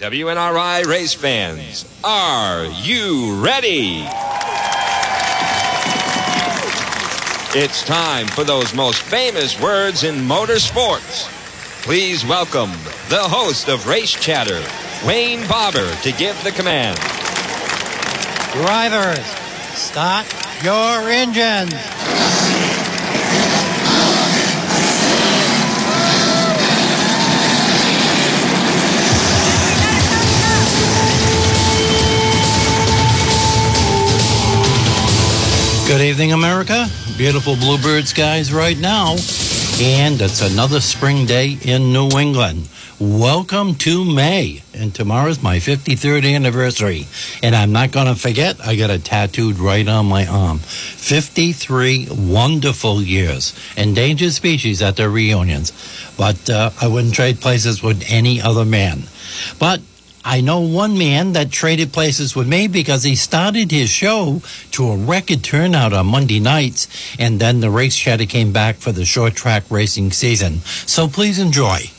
WNRI race fans, are you ready? It's time for those most famous words in motorsports. Please welcome the host of Race Chatter, Wayne Barber, to give the command. Drivers, start your engines. Good evening, America. Beautiful bluebird skies right now. And it's another spring day in New England. Welcome to May. And tomorrow's my 53rd anniversary. And I'm not going to forget, I got it tattooed right on my arm. 53 wonderful years. Endangered species at their reunions. But uh, I wouldn't trade places with any other man. But I know one man that traded places with me because he started his show to a record turnout on Monday nights, and then the race chatter came back for the short track racing season. So please enjoy.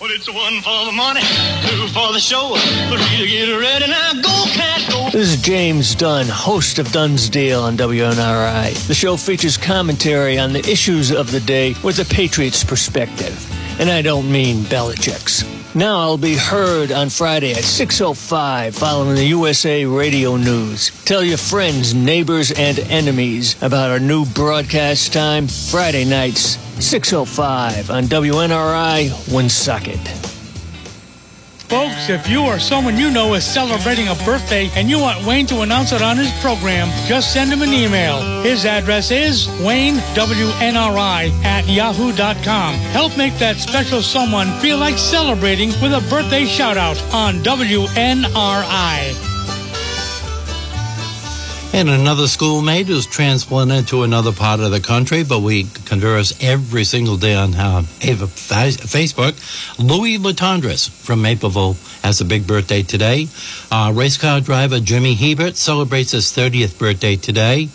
Well, it's one for the money, two for the show, three to get ready now. Go, cat, go. This is James Dunn, host of Dunn's Deal on WNRI. The show features commentary on the issues of the day with a Patriots perspective. And I don't mean Belichick's. Now I'll be heard on Friday at 6.05 following the USA Radio News. Tell your friends, neighbors, and enemies about our new broadcast time, Friday nights, 6.05 on WNRI Woonsocket. Folks, if you or someone you know is celebrating a birthday and you want Wayne to announce it on his program, just send him an email. His address is WayneWNRI at yahoo.com. Help make that special someone feel like celebrating with a birthday shout out on WNRI. And another schoolmate who's transplanted to another part of the country, but we converse every single day on uh, Facebook. Louis Latondres from Mapleville has a big birthday today. Uh, race car driver Jimmy Hebert celebrates his 30th birthday today.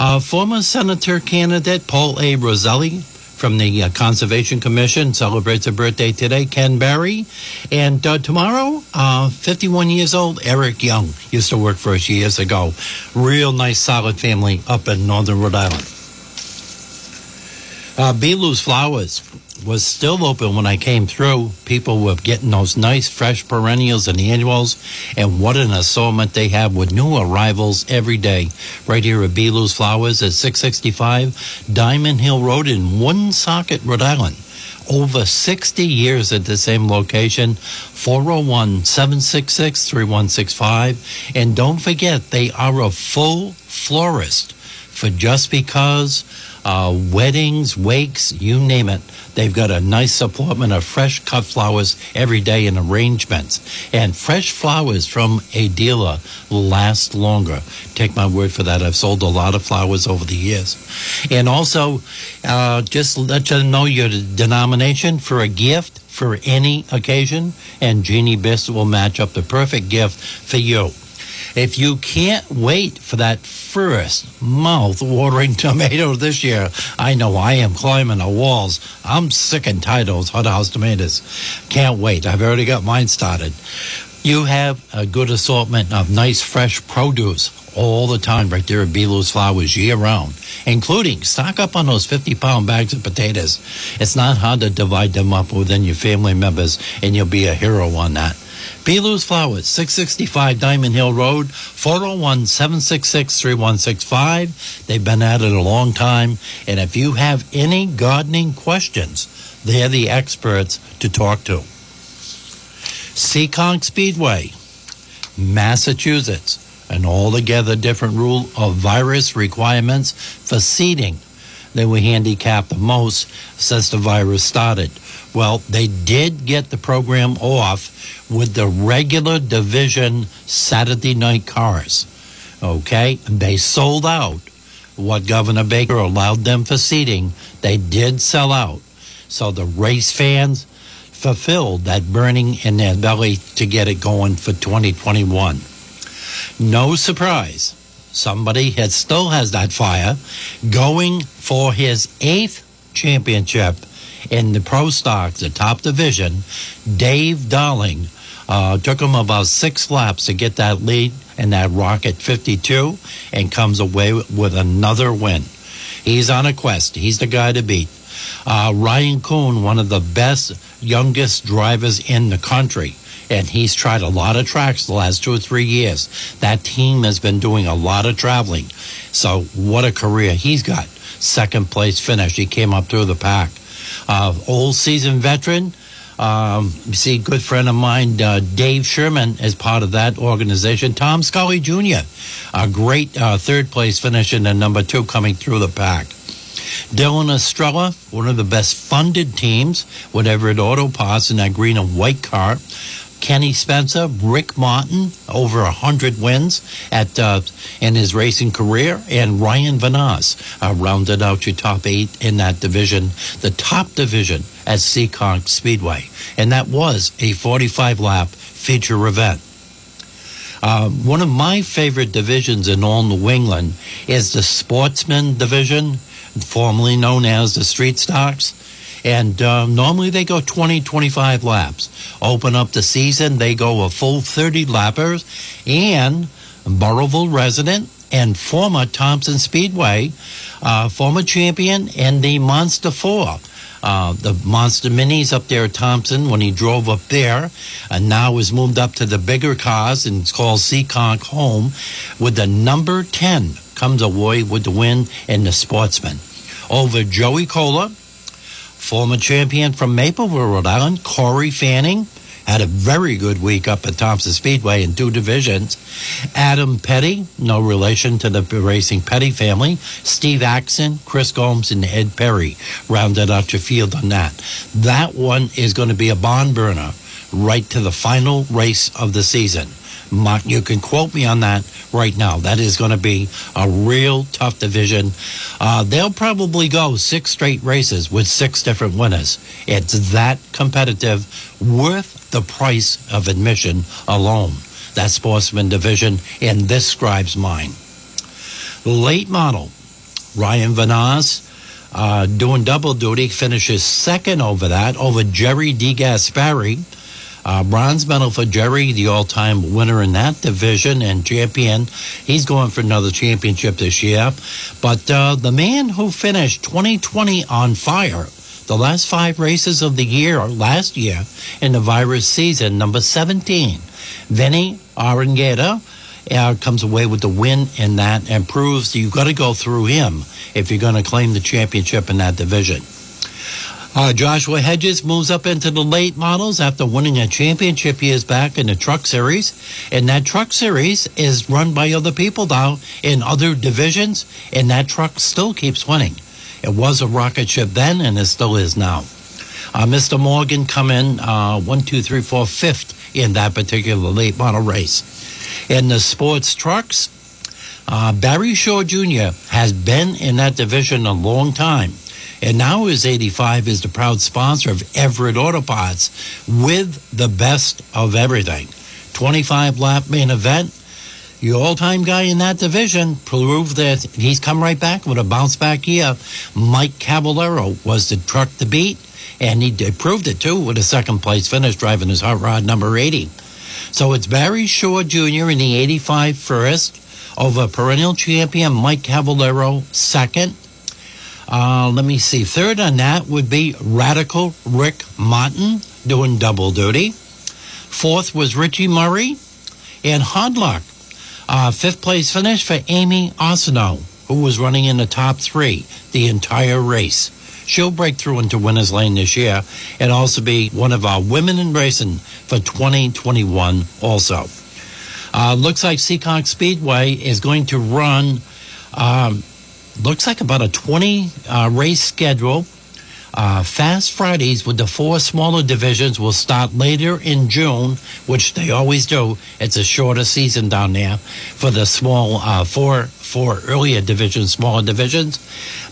Uh, former Senator candidate Paul A. Roselli from the uh, Conservation Commission celebrates a birthday today, Ken Barry. And uh, tomorrow, uh, 51 years old, Eric Young used to work for us years ago. Real nice, solid family up in northern Rhode Island. Uh, Belu's Flowers was still open when I came through. People were getting those nice, fresh perennials and annuals, and what an assortment they have with new arrivals every day. Right here at Belu's Flowers at 665 Diamond Hill Road in Woonsocket, Rhode Island. Over 60 years at the same location, 401 766 3165. And don't forget, they are a full florist for just because uh, weddings, wakes, you name it. They've got a nice assortment of fresh cut flowers every day in arrangements. And fresh flowers from a dealer last longer. Take my word for that. I've sold a lot of flowers over the years. And also, uh, just let you know your denomination for a gift for any occasion, and Jeannie Biss will match up the perfect gift for you. If you can't wait for that first mouth watering tomato this year, I know I am climbing the walls. I'm sick and tired of those hot house tomatoes. Can't wait. I've already got mine started. You have a good assortment of nice fresh produce all the time right there at Belo's Flowers year round, including stock up on those 50 pound bags of potatoes. It's not hard to divide them up within your family members, and you'll be a hero on that. Belu's Flowers, 665 Diamond Hill Road, 401 766 3165. They've been at it a long time. And if you have any gardening questions, they're the experts to talk to. Seekonk Speedway, Massachusetts, an altogether different rule of virus requirements for seating. They were handicapped the most since the virus started. Well, they did get the program off with the regular division Saturday night cars. Okay? They sold out what Governor Baker allowed them for seating. They did sell out. So the race fans fulfilled that burning in their belly to get it going for 2021. No surprise. Somebody had, still has that fire going for his eighth championship in the Pro Stocks, the top division. Dave Darling Uh, took him about six laps to get that lead in that Rocket 52 and comes away with another win. He's on a quest. He's the guy to beat. Uh, Ryan Kuhn, one of the best, youngest drivers in the country. And he's tried a lot of tracks the last two or three years. That team has been doing a lot of traveling. So, what a career he's got. Second place finish. He came up through the pack. Uh, old season veteran, um, you see, good friend of mine, uh, Dave Sherman, is part of that organization. Tom Scully Jr., a great uh, third place finish in the number two coming through the pack. Dylan Estrella, one of the best funded teams whatever Everett Auto Parts in that green and white car. Kenny Spencer, Rick Martin, over a hundred wins at uh, in his racing career, and Ryan Vanasse uh, rounded out your top eight in that division, the top division at Seekonk Speedway, and that was a 45 lap feature event. Uh, one of my favorite divisions in all New England is the Sportsman Division, formerly known as the Street Stocks. And uh, normally they go 20, 25 laps. Open up the season, they go a full 30 lappers. And Burrillville resident and former Thompson Speedway, uh, former champion, and the Monster 4. Uh, the Monster Minis up there at Thompson when he drove up there, and now is moved up to the bigger cars and it's called Seekonk Home with the number 10 comes away with the win in the Sportsman. Over Joey Cola, former champion from Mapleville, Rhode Island, Corey Fanning, had a very good week up at Thompson Speedway in two divisions. Adam Petty, no relation to the Racing Petty family. Steve Axon, Chris Gomes, and Ed Perry rounded out your field on that. That one is going to be a barn burner right to the final race of the season. You can quote me on that right now. That is going to be a real tough division. Uh, they'll probably go six straight races with six different winners. It's that competitive, worth the price of admission alone. That sportsman division in this scribe's mind. Late model, Ryan Vanasse. Uh, doing double duty, finishes second over that, over Jerry DeGasparre. Uh, bronze medal for Jerry, the all time winner in that division and champion. He's going for another championship this year. But uh, the man who finished 2020 on fire, the last five races of the year, or last year, in the virus season, number 17, Vinny Arengata. Uh, comes away with the win in that and proves you've got to go through him if you're going to claim the championship in that division. Uh, Joshua Hedges moves up into the late models after winning a championship years back in the truck series. And that truck series is run by other people now in other divisions, and that truck still keeps winning. It was a rocket ship then, and it still is now. Uh, Mr. Morgan come in uh, one, two, three, four, fifth in that particular late model race. In the sports trucks, uh, Barry Shaw Jr. has been in that division a long time. And now his 85 is the proud sponsor of Everett Auto Parts with the best of everything. 25 lap main event. The all time guy in that division proved that he's come right back with a bounce back year. Mike Caballero was the truck to beat, and he proved it too with a second place finish driving his hot rod number 80. So it's Barry Shaw Jr. in the 85 first over perennial champion Mike Caballero second. Uh, let me see. Third on that would be Radical Rick Martin doing double duty. Fourth was Richie Murray and Hodlock. Uh, fifth place finish for Amy Osino, who was running in the top three the entire race. She'll break through into winner's lane this year and also be one of our women in racing for 2021 also. Uh, looks like Seekonk Speedway is going to run, um, looks like about a 20 uh, race schedule. Uh, Fast Fridays with the four smaller divisions will start later in June, which they always do. It's a shorter season down there for the small uh, four four earlier divisions, smaller divisions.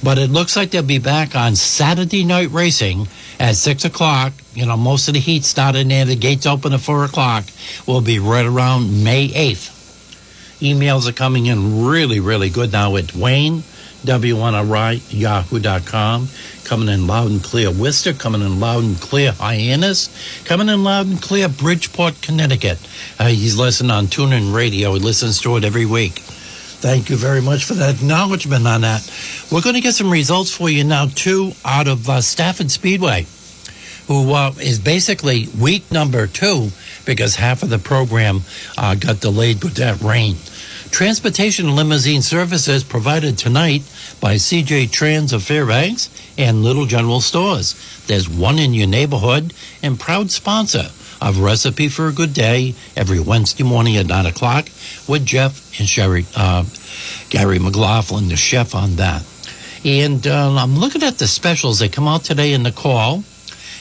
But it looks like they'll be back on Saturday night racing at six o'clock. You know, most of the heat started there. The gates open at four o'clock. Will be right around May eighth. Emails are coming in really, really good now at Wayne WNRI, yahoo.com. Coming in loud and clear, Worcester. Coming in loud and clear, Hyannis. Coming in loud and clear, Bridgeport, Connecticut. Uh, he's listening on TuneIn Radio. He listens to it every week. Thank you very much for that acknowledgement on that. We're going to get some results for you now, too, out of uh, Stafford Speedway, who uh, is basically week number two because half of the program uh, got delayed with that rain. Transportation limousine services provided tonight by CJ Trans of Fairbanks and Little General Stores. There's one in your neighborhood and proud sponsor of Recipe for a Good Day every Wednesday morning at 9 o'clock with Jeff and Sherry, uh, Gary McLaughlin, the chef on that. And uh, I'm looking at the specials that come out today in the call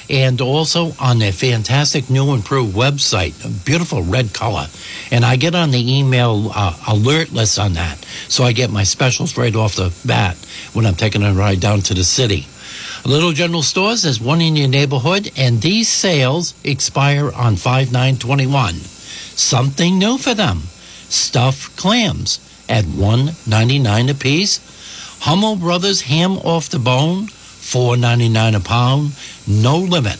and also on their fantastic new improved website, a beautiful red color. And I get on the email uh, alert list on that. So I get my specials right off the bat when I'm taking a ride down to the city. Little General Stores, there's one in your neighborhood, and these sales expire on 5 9 Something new for them stuffed clams at $1.99 a piece. Hummel Brothers ham off the bone, $4.99 a pound, no limit.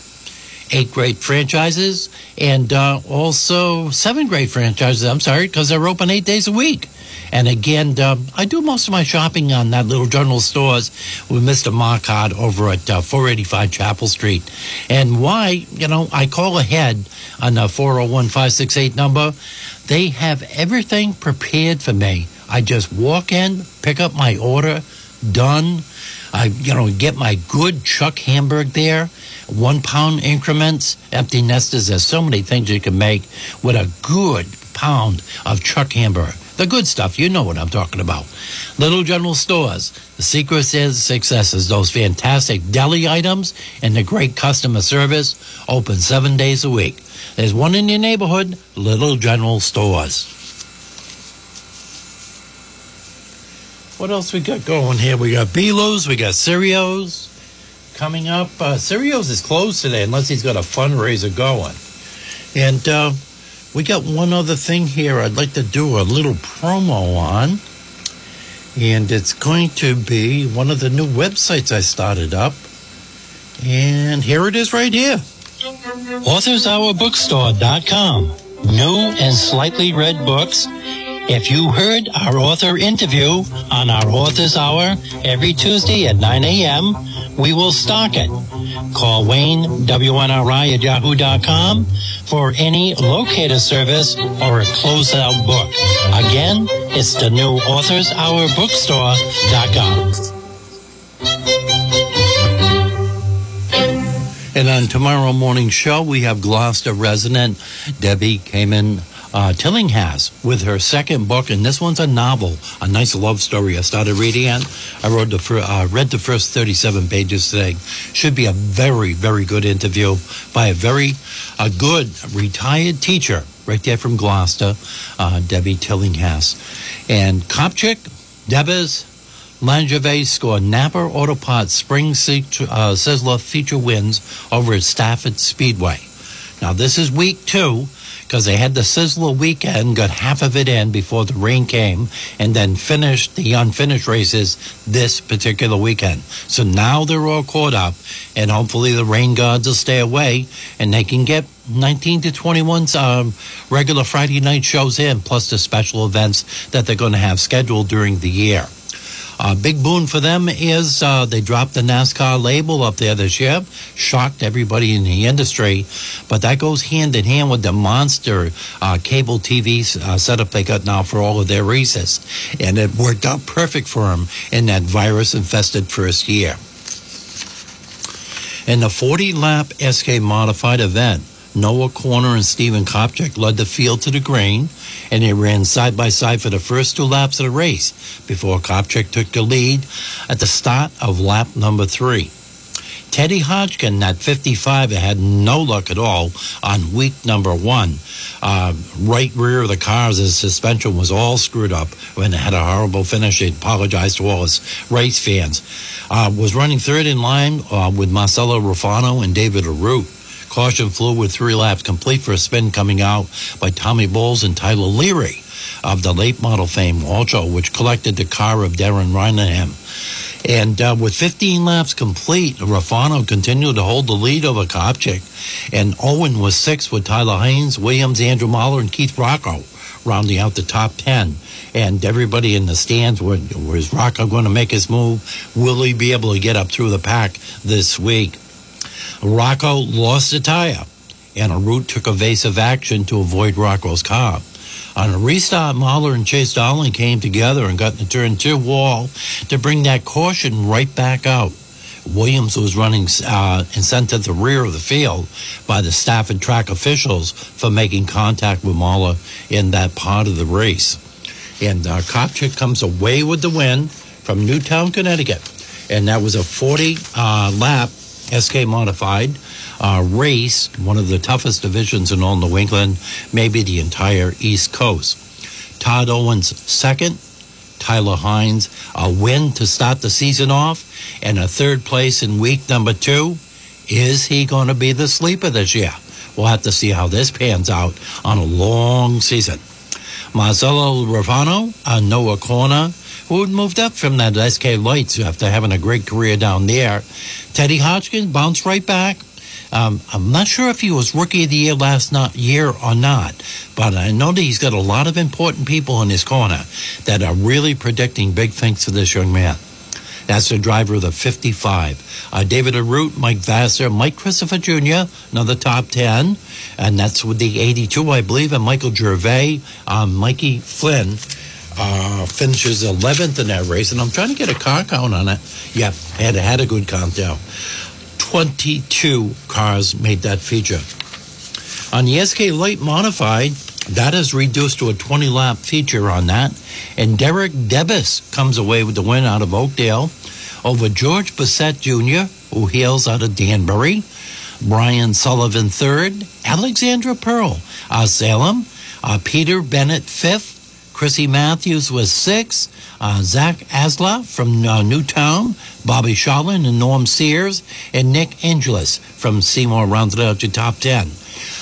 Eight great franchises and uh, also seven great franchises. I'm sorry, because they're open eight days a week. And again, uh, I do most of my shopping on that little general stores with Mr. Marcotte over at uh, 485 Chapel Street. And why, you know, I call ahead on the 401 568 number. They have everything prepared for me. I just walk in, pick up my order, done. I, you know, get my good chuck hamburg there, one pound increments, empty nesters. There's so many things you can make with a good pound of chuck hamburg. The good stuff, you know what I'm talking about. Little General Stores. The secret is success is those fantastic deli items and the great customer service. Open seven days a week. There's one in your neighborhood, Little General Stores. What else we got going here? We got Belos, we got Sirios coming up. Uh, Sirios is closed today unless he's got a fundraiser going. And uh, we got one other thing here I'd like to do a little promo on. And it's going to be one of the new websites I started up. And here it is right here. AuthorsHourBookstore.com. New and slightly read books. If you heard our author interview on our Authors Hour every Tuesday at 9 a.m., we will stock it. Call Wayne, WNRI at yahoo.com for any locator service or a closeout book. Again, it's the new Authors Hour Bookstore.com. And on tomorrow morning show, we have Gloucester resident Debbie Kamen uh, Tillinghast with her second book, and this one's a novel, a nice love story. I started reading it. I wrote the fir- uh, read the first 37 pages today. Should be a very, very good interview by a very a good retired teacher right there from Gloucester, uh, Debbie Tillinghast. And Kopchik, Debus, Langevin scored Napa Auto Parts Spring uh, Sizzler feature wins over at Stafford Speedway. Now, this is week two because they had the Sizzler weekend, got half of it in before the rain came, and then finished the unfinished races this particular weekend. So now they're all caught up, and hopefully the rain gods will stay away and they can get 19 to 21 um, regular Friday night shows in, plus the special events that they're going to have scheduled during the year. Uh, big boon for them is uh, they dropped the NASCAR label up there this year, shocked everybody in the industry. But that goes hand in hand with the monster uh, cable TV uh, setup they got now for all of their races. And it worked out perfect for them in that virus infested first year. In the 40 lap SK modified event, Noah Corner and Stephen Kopchik led the field to the green, and they ran side by side for the first two laps of the race before Kopchik took the lead at the start of lap number three. Teddy Hodgkin at 55 had no luck at all on week number one. Uh, right rear of the cars, his suspension was all screwed up and had a horrible finish. He apologized to all his race fans. Uh, was running third in line uh, with Marcelo Rufrano and David Arute. Caution flew with three laps complete for a spin coming out by Tommy Bowles and Tyler Leary. of the late model fame also, which collected the car of Darren Reinham. And uh, with 15 laps complete, Rufrano continued to hold the lead over Kopchik. And Owen was sixth with Tyler Haynes, Williams, Andrew Mahler, and Keith Rocco rounding out the top 10. And everybody in the stands were, was Rocco going to make his move? Will he be able to get up through the pack this week? Rocco lost a tire, and Arute took evasive action to avoid Rocco's car. On a restart, Mahler and Chase Darling came together and got in the turn two wall to bring that caution right back out. Williams was running uh, and sent to the rear of the field by the staff and track officials for making contact with Mahler in that part of the race. And uh, Kopchik comes away with the win from Newtown, Connecticut. And that was a 40 uh, lap SK modified uh, race, one of the toughest divisions in all New England, maybe the entire East Coast. Todd Owens second, Tyler Hines a win to start the season off, and a third place in week number two. Is he going to be the sleeper this year? We'll have to see how this pans out on a long season. Marcelo Rufrano, Noah Corner, who had moved up from that SK Lights after having a great career down there. Teddy Hodgkins bounced right back. Um, I'm not sure if he was rookie of the year last not, year or not, but I know that he's got a lot of important people in his corner that are really predicting big things for this young man. That's the driver of the 55. Uh, David Arute, Mike Vassar, Mike Christopher Jr., another top 10. And that's with the 82, I believe, and Michael Gervais, um, Mikey Flynn. Uh, finishes 11th in that race, and I'm trying to get a car count on it. Yep, had had a good count down. 22 cars made that feature. On the SK Light Modified, that is reduced to a 20 lap feature on that. And Derek Debus comes away with the win out of Oakdale over George Bassett Jr., who hails out of Danbury. Brian Sullivan third, Alexandra Pearl, uh, Salem, uh, Peter Bennett fifth, Chrissy Matthews was sixth, uh, Zach Asla from uh, Newtown, Bobby Sharlin and Norm Sears, and Nick Angelis from Seymour rounded out your top 10.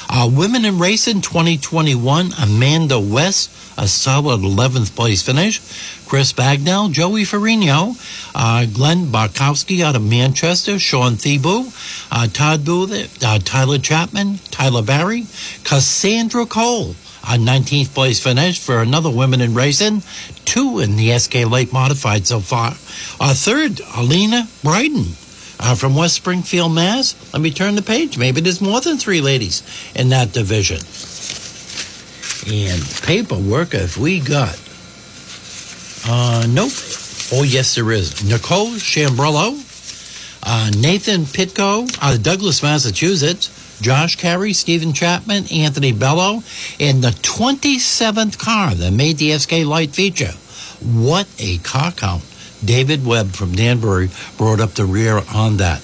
Uh, women in racing 2021, Amanda West, a solid 11th place finish. Chris Bagnell, Joey Farino, uh, Glenn Barkowski out of Manchester, Sean Thibault, uh, Todd Booth, uh, Tyler Chapman, Tyler Barry, Cassandra Cole, a 19th place finish for another women in racing, two in the SK Light Modified so far. A third, Alina Bryden. Uh, from West Springfield, Mass. Let me turn the page. Maybe there's more than three ladies in that division. And paperwork, if we got. Uh, nope. Oh, yes, there is. Nicole Chambrello, uh, Nathan Pitko out of Douglas, Massachusetts, Josh Carey, Stephen Chapman, Anthony Bello, in the 27th car that made the SK Light feature. What a car count. David Webb from Danbury brought up the rear on that.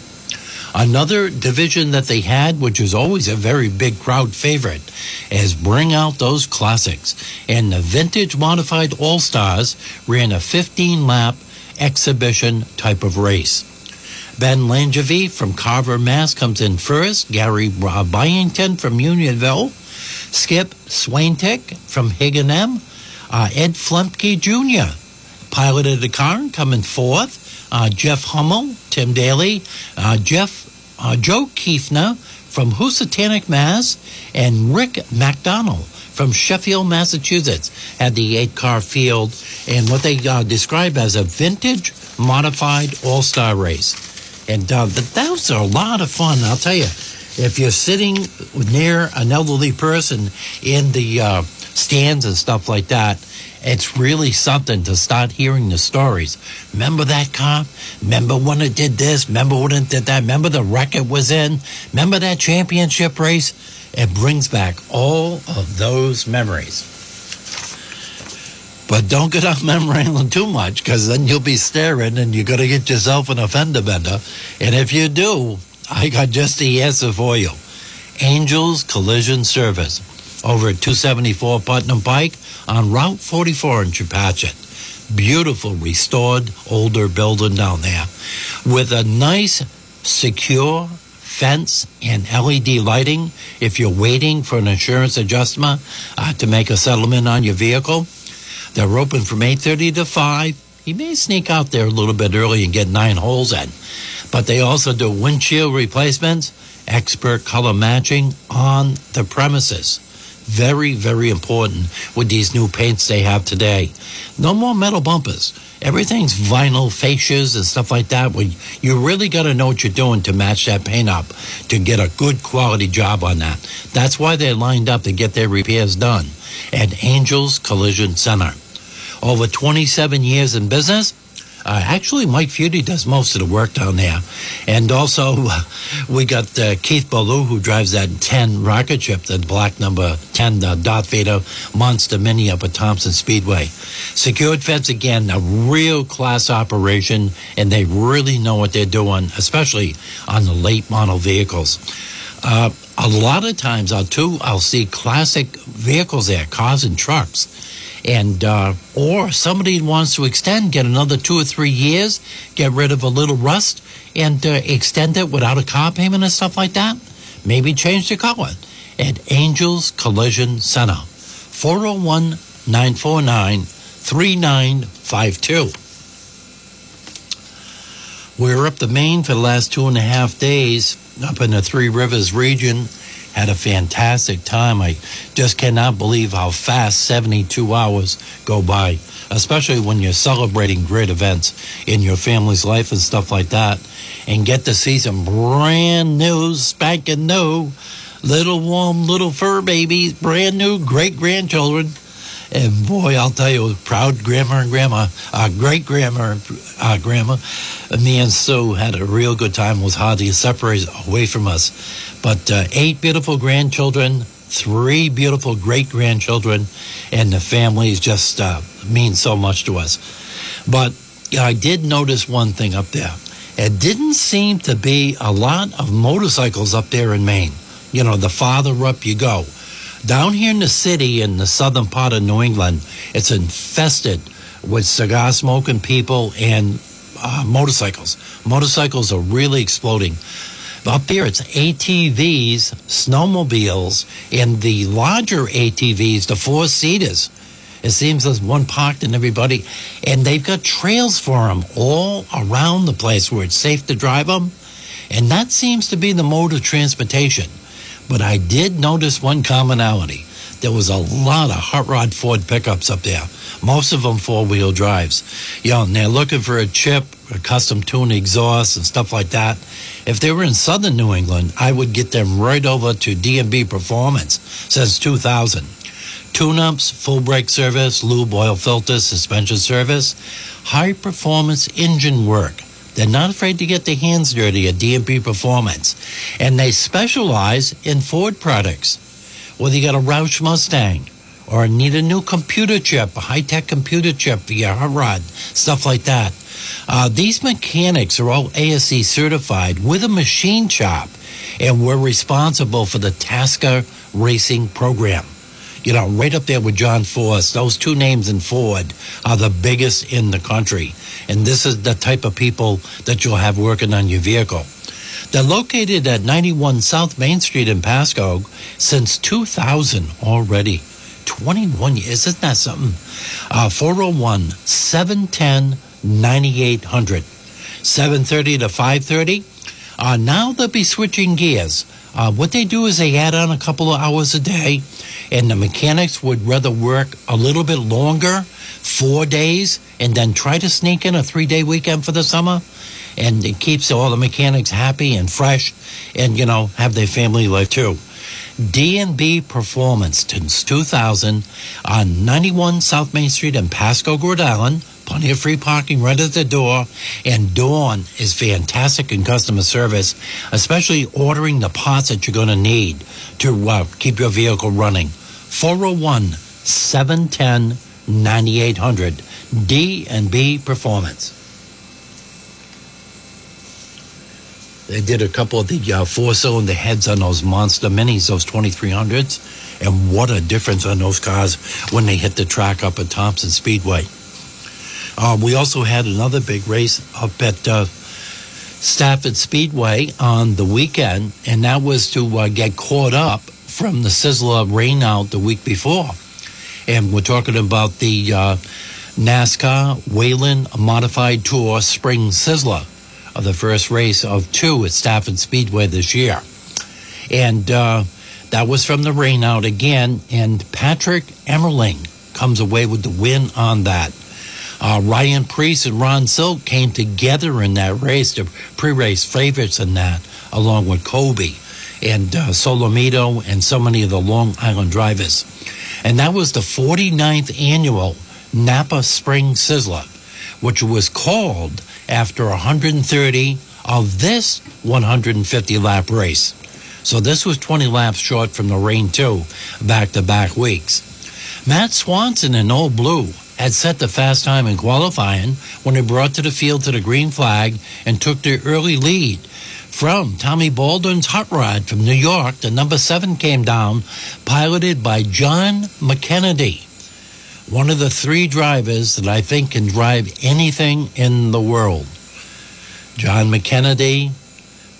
Another division that they had, which is always a very big crowd favorite, is Bring Out Those Classics. And the Vintage Modified All Stars ran a 15 lap exhibition type of race. Ben Langevin from Carver, Mass. comes in first. Gary Byington from Unionville. Skip Swaintick from Higganum. Uh, Ed Flemke Jr. piloted the car, coming fourth. Uh, Jeff Hummel, Tim Daly, uh, Jeff uh, Joe Kiefner from Housatonic, Mass, and Rick McDonald from Sheffield, Massachusetts, had the eight-car field and what they uh, describe as a vintage modified all-star race. And uh, that was a lot of fun, I'll tell you. If you're sitting near an elderly person in the uh, stands and stuff like that, it's really something to start hearing the stories. Remember that car? Remember when it did this? Remember when it did that? Remember the wreck it was in? Remember that championship race? It brings back all of those memories. But don't get off memory lane too much because then you'll be staring and you're going to get yourself an offender bender. And if you do, I got just the answer for you. Angels Collision Service over at 274 Putnam Pike on Route 44 in Chepachet. Beautiful, restored, older building down there with a nice, secure, fence and LED lighting if you're waiting for an insurance adjustment uh, to make a settlement on your vehicle. They're open from 8.30 to 5. You may sneak out there a little bit early and get nine holes in. But they also do windshield replacements, expert color matching on the premises. Very, very important with these new paints they have today. No more metal bumpers. Everything's vinyl fascias and stuff like that. Where you really got to know what you're doing to match that paint up to get a good quality job on that. That's why they're lined up to get their repairs done at Angels Collision Center. Over 27 years in business, uh, actually, Mike Feudy does most of the work down there. And also, we got uh, Keith Ballou, who drives that 10 rocket ship, the black number 10, the Darth Vader Monster Mini up at Thompson Speedway. Secured Fence, again, a real class operation, and they really know what they're doing, especially on the late model vehicles. Uh, a lot of times, I'll too, I'll see classic vehicles there, cars and trucks and uh, or somebody wants to extend, get another two or three years, get rid of a little rust, and uh, extend it without a car payment and stuff like that. Maybe change the color at Angels Collision Center, 401 949 3952. We're up the main for the last two and a half days up in the Three Rivers region had a fantastic time. I just cannot believe how fast 72 hours go by, especially when you're celebrating great events in your family's life and stuff like that, and get to see some brand new, spanking new, little warm little fur babies, brand new great grandchildren. And boy, I'll tell you, proud grandma and grandma, uh, great grandma, uh, grandma, me and Sue had a real good time. It was to separate away from us. But uh, eight beautiful grandchildren, three beautiful great grandchildren, and the families just uh, mean so much to us. But I did notice one thing up there. It didn't seem to be a lot of motorcycles up there in Maine. You know, the farther up you go. Down here in the city, in the southern part of New England, it's infested with cigar smoking people and uh, motorcycles. Motorcycles are really exploding. Up there, it's ATVs, snowmobiles, and the larger ATVs, the four seaters. It seems there's one parked in everybody, and they've got trails for them all around the place where it's safe to drive them. And that seems to be the mode of transportation. But I did notice one commonality. There was a lot of hot rod Ford pickups up there, most of them four wheel drives. You know, and they're looking for a chip, a custom tuned exhaust, and stuff like that. If they were in southern New England, I would get them right over to D&B Performance since 2000. Tune-ups, full brake service, lube oil filters, suspension service, high performance engine work. They're not afraid to get their hands dirty at D&B Performance. And they specialize in Ford products. Whether you got a Roush Mustang or need a new computer chip, a high-tech computer chip for your hot rod, stuff like that. Uh, these mechanics are all ASE certified with a machine shop, and we're responsible for the Tasca Racing program. You know, right up there with John Force. Those two names in Ford are the biggest in the country. And this is the type of people that you'll have working on your vehicle. They're located at 91 South Main Street in Pascoag since 2000 already. 21 years, isn't that something? Uh, 401 710 9800. 7.30 to 5.30. Uh, now they'll be switching gears. Uh, what they do is they add on a couple of hours a day, and the mechanics would rather work a little bit longer, four days, and then try to sneak in a three-day weekend for the summer. And it keeps all the mechanics happy and fresh, and you know have their family life too. D&B Performance since 2000 on 91 South Main Street in Pascoag, Rhode Island. Plenty of free parking right at the door. And Dawn is fantastic in customer service, especially ordering the parts that you're going to need to uh, keep your vehicle running. 401 710 9800 D&B Performance. They did a couple of the uh, four cylinder heads on those monster minis, those 2300s. And what a difference on those cars when they hit the track up at Thompson Speedway. Uh, we also had another big race up at uh, Stafford Speedway on the weekend, and that was to uh, get caught up from the Sizzler rainout the week before. And we're talking about the uh, NASCAR Whelen Modified Tour Spring Sizzler, of the first race of two at Stafford Speedway this year. And uh, that was from the rainout again, and Patrick Emerling comes away with the win on that. Uh, Ryan Preece and Ron Silk came together in that race, the pre-race favorites in that, along with Coby and uh, Solomito and so many of the Long Island drivers. And that was the 49th annual Napa Spring Sizzler, which was called after 130 of this 150 lap race. So this was 20 laps short from the rain too, back to back weeks. Matt Swanson in Old Blue had set the fast time in qualifying when he brought to the field to the green flag and took the early lead. From Tommy Baldwin's hot rod from New York, the number seven came down, piloted by John McKennedy one of the three drivers that I think can drive anything in the world. John McKennedy,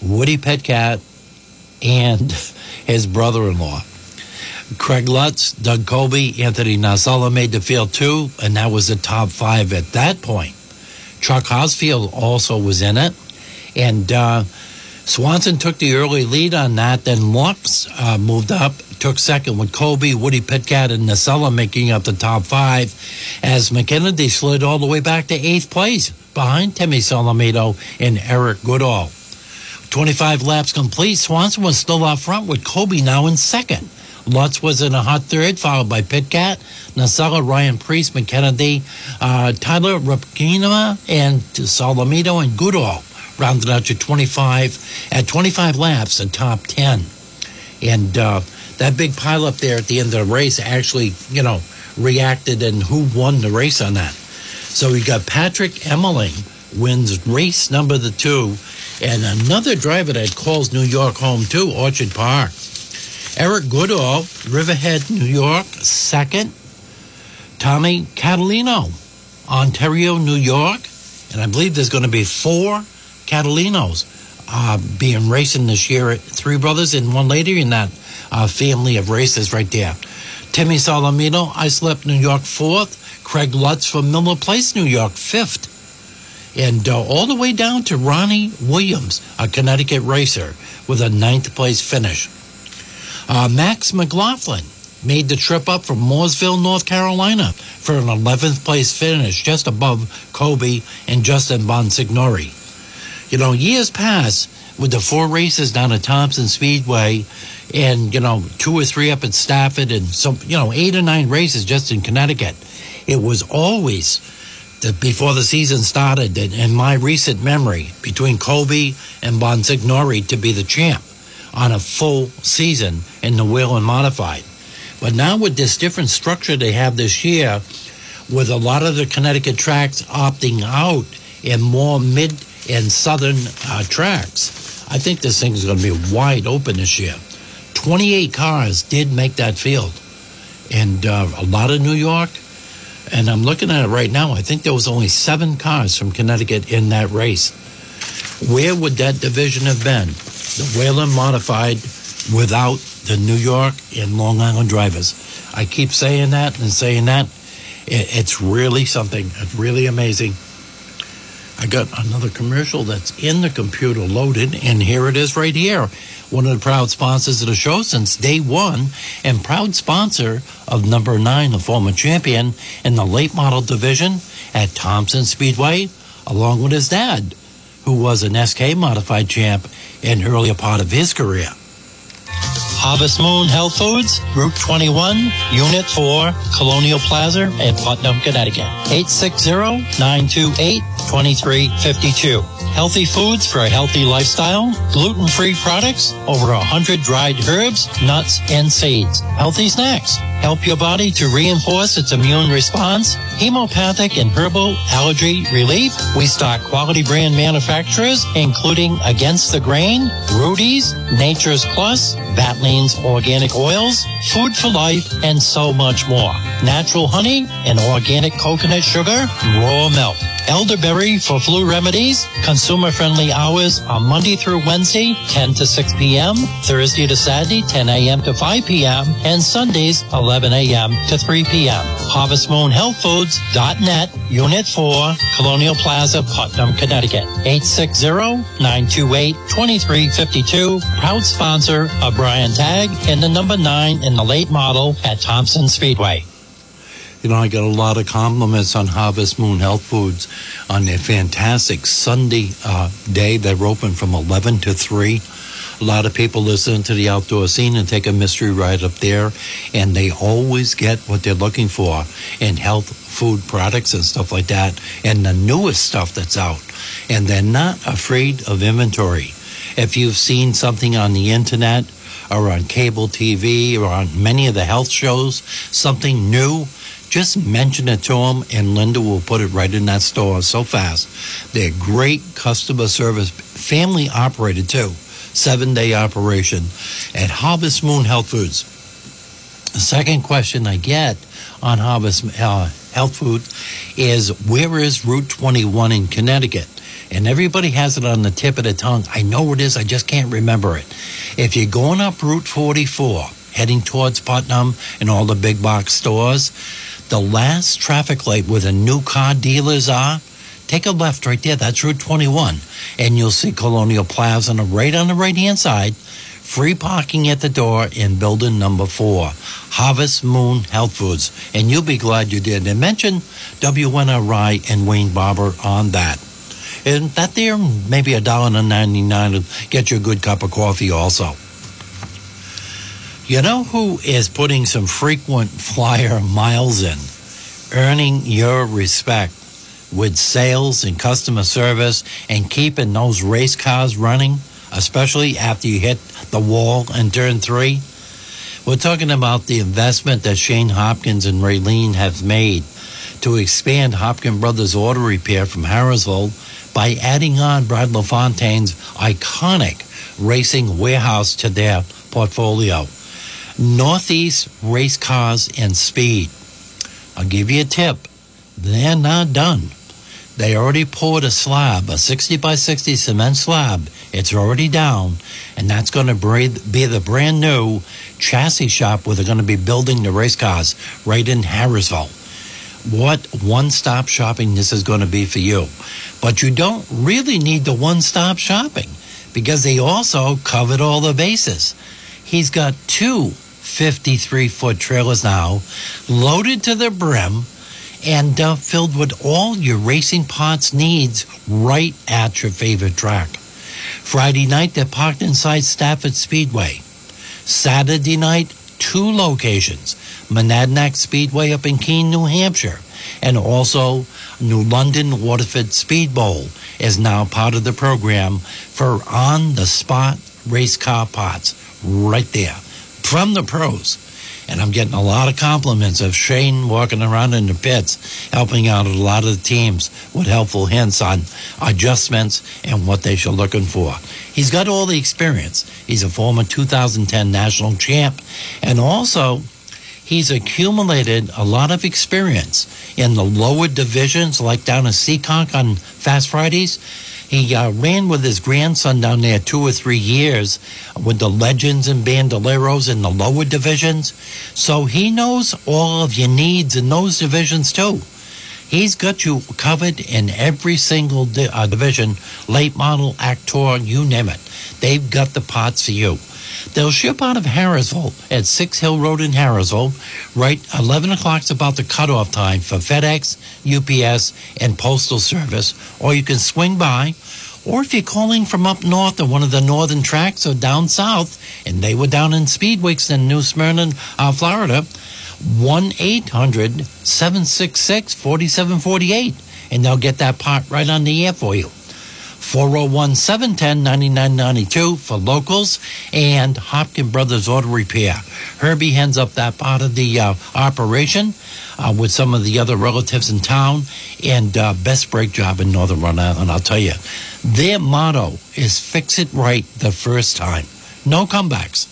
Woody Pitkat, and his brother-in-law. Craig Lutz, Doug Coby, Anthony Nocella made the field too, and that was the top five at that point. Chuck Hossfeld also was in it, and uh, Swanson took the early lead on that. Then Lutz uh, moved up took second with Coby, Woody Pitkat, and Nocella making up the top five as McKennedy slid all the way back to eighth place behind Timmy Solomito and Eric Goodale. 25 laps complete. Swanson was still out front with Coby now in second. Lutz was in a hot third, followed by Pitkat, Nocella, Ryan Preece, McKennedy, uh, Tyler Rypkema, and Solomito and Goodale rounded out to 25 at 25 laps, the top 10. And uh, that big pile up there at the end of the race actually, you know, reacted and who won the race on that. So we got Patrick Emerling wins race number the two, and another driver that calls New York home too, Orchard Park. Eric Goodale, Riverhead, New York, second. Tommy Catalano, Ontario, New York, and I believe there's going to be four Catalanos uh, being racing this year. Three brothers and one lady in that uh, family of races right there. Timmy Solomito, Islip, New York, fourth. Craig Lutz from Miller Place, New York, fifth. And uh, all the way down to Ronnie Williams, a Connecticut racer, with a ninth place finish. Uh, Max McLaughlin made the trip up from Mooresville, North Carolina for an 11th place finish, just above Coby and Justin Bonsignore. You know, years pass with the four races down at Thompson Speedway and you know two or three up at Stafford and some you know eight or nine races just in Connecticut. It was always that before the season started, in my recent memory, between Coby and Bonsignore to be the champ on a full season in the Whelen Modified. But now with this different structure they have this year, with a lot of the Connecticut tracks opting out and more mid and southern uh, tracks, I think this thing is going to be wide open this year. 28 cars did make that field, and uh, a lot of New York. And I'm looking at it right now. I think there was only seven cars from Connecticut in that race. Where would that division have been? The Whelen Modified without the New York and Long Island drivers. I keep saying that and saying that. It's really something. It's really amazing. I got another commercial that's in the computer loaded, and here it is right here one of the proud sponsors of the show since day one, and proud sponsor of number nine, the former champion in the late model division at Thompson Speedway, along with his dad, who was an SK modified champ in earlier part of his career. Harvest Moon Health Foods, Route 21, Unit 4, Colonial Plaza in Putnam, Connecticut. 860-928-2352. Healthy foods for a healthy lifestyle, gluten-free products, over 100 dried herbs, nuts, and seeds. Healthy snacks Help your body to reinforce its immune response? Homeopathic and herbal allergy relief? We stock quality brand manufacturers, including Against the Grain, Rudy's, Nature's Plus, Barlean's Organic Oils, Food for Life, and so much more. Natural honey and organic coconut sugar, raw milk elderberry for flu remedies. Consumer friendly hours are Monday through Wednesday, 10 to 6 p.m., Thursday to Saturday, 10 a.m. to 5 p.m., and Sundays, 11 a.m. to 3 p.m. Harvest Moon Health HarvestMoonHealthFoods.net, Unit 4, Colonial Plaza, Putnam, Connecticut. 860-928-2352. Proud sponsor of Brian Tag and the number 9 in the late model at Thompson Speedway. You know, I get a lot of compliments on Harvest Moon Health Foods on their fantastic Sunday uh, day. They're open from 11 to 3. A lot of people listen to the outdoor scene and take a mystery ride up there, and they always get what they're looking for in health food products and stuff like that, and the newest stuff that's out. And they're not afraid of inventory. If you've seen something on the internet or on cable TV or on many of the health shows, something new, just mention it to them, and Linda will put it right in that store so fast. They're great customer service, family operated too, seven day operation at Harvest Moon Health Foods. The second question I get on Harvest uh, Health Food is where is Route 21 in Connecticut? And everybody has it on the tip of the tongue. I know it is, I just can't remember it. If you're going up Route 44, heading towards Putnam and all the big box stores, the last traffic light where the new car dealers are, take a left right there. That's Route 21. And you'll see Colonial Plaza right on the right hand side. Free parking at the door in building number four, Harvest Moon Health Foods. And you'll be glad you did. And mention WNRI and Wayne Barber on that. And that there, maybe a dollar and ninety nine will get you a good cup of coffee also. You know who is putting some frequent flyer miles in, earning your respect with sales and customer service and keeping those race cars running, especially after you hit the wall and turn three? We're talking about the investment that Shane Hopkins and Raylene have made to expand Hopkins Brothers Auto Repair from Harrisville by adding on Brad LaFontaine's iconic racing warehouse to their portfolio. Northeast Race Cars and Speed. I'll give you a tip. They're not done. They already poured a slab, a 60 by 60 cement slab. It's already down, and that's going to be the brand new chassis shop where they're going to be building the race cars right in Harrisville. What one stop shopping this is going to be for you. But you don't really need the one stop shopping because they also covered all the bases. He's got two 53 foot trailers now, loaded to the brim and uh, filled with all your racing parts needs right at your favorite track. Friday night, they're parked inside Stafford Speedway. Saturday night, two locations Monadnock Speedway up in Keene, New Hampshire, and also New London Waterford Speed Bowl is now part of the program for on the spot race car parts right there from the pros. And I'm getting a lot of compliments of Shane walking around in the pits, helping out a lot of the teams with helpful hints on adjustments and what they should looking for. He's got all the experience. He's a former 2010 national champ, and also he's accumulated a lot of experience in the lower divisions, like down in Seekonk on Fast Fridays he uh, ran with his grandson down there two or three years with the legends and bandoleros in the lower divisions. So he knows all of your needs in those divisions too. He's got you covered in every single di- uh, division, late model, actor, you name it. They've got the parts for you. They'll ship out of Harrisville at Six Hill Road in Harrisville. Right, 11 o'clock's about the cutoff time for FedEx, UPS, and Postal Service. Or you can swing by. Or if you're calling from up north or one of the northern tracks or down south, and they were down in Speedweeks in New Smyrna, uh, Florida, 1 800 766 4748. And they'll get that part right on the air for you. 401 710 9992 for locals and Hopkin Brothers Auto Repair. Herbie hands up that part of the uh, operation uh, with some of the other relatives in town and uh, best brake job in Northern Rhode Island, I'll tell you. Their motto is fix it right the first time. No comebacks.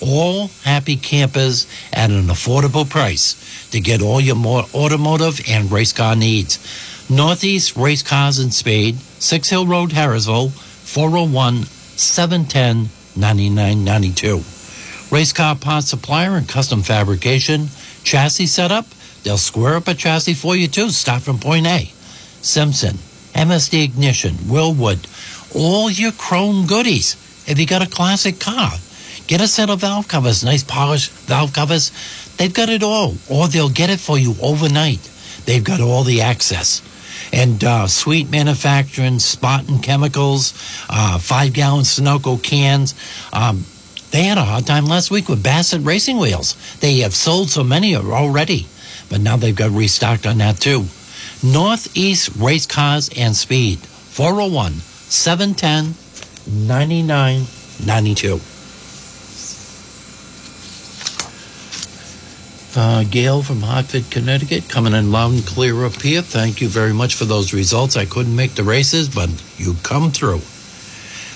All happy campers at an affordable price to get all your more automotive and race car needs. Northeast Race Cars and Speed, Six Hill Road, Harrisville, 401 710 9992. Race car parts supplier and custom fabrication. Chassis setup, they'll square up a chassis for you too. Start from point A. Simpson, MSD Ignition, Wilwood, all your chrome goodies. If you got a classic car, get a set of valve covers, nice polished valve covers. They've got it all, or they'll get it for you overnight. They've got all the access and uh, sweet manufacturing, Spartan chemicals, uh, five gallon Sunoco cans. Um, they had a hard time last week with Bassett racing wheels. They have sold so many already, but now they've got restocked on that too. Northeast Race Cars and Speed, 401 710 9992. Uh, Gail from Hartford, Connecticut, coming in loud and clear up here. Thank you very much for those results. I couldn't make the races, but you come through.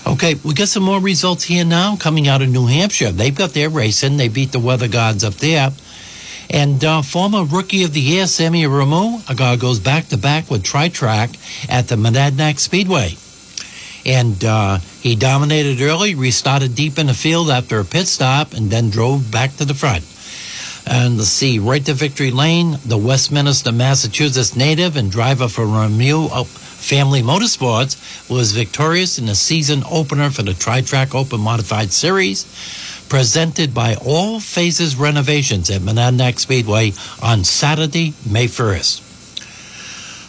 Okay, we got some more results here now coming out of New Hampshire. They've got their racing. They beat the weather gods up there. And uh, former rookie of the year, Sammy a guy goes back to back with Tri Track at the Monadnock Speedway. And uh, he dominated early, restarted deep in the field after a pit stop, and then drove back to the front. And let's see, right to victory lane, the Westminster, Massachusetts native and driver for Ramu Family Motorsports was victorious in the season opener for the Tri Track Open Modified Series, presented by All Phases Renovations at Monadnock Speedway on Saturday, May 1st.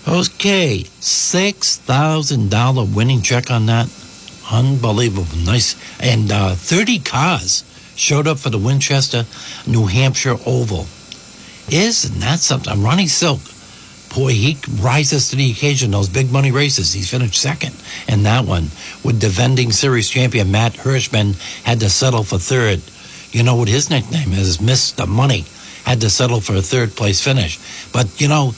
Okay, $6,000 winning check on that. Unbelievable. Nice. And uh, 30 cars showed up for the Winchester, New Hampshire Oval. Isn't that something? I'm Ronnie Silk, boy, he rises to the occasion. Those big money races, he's finished second in that one. With defending series champion Matt Hirschman had to settle for third. You know what his nickname is? Mr. Money. Had to settle for a third place finish. But, you know,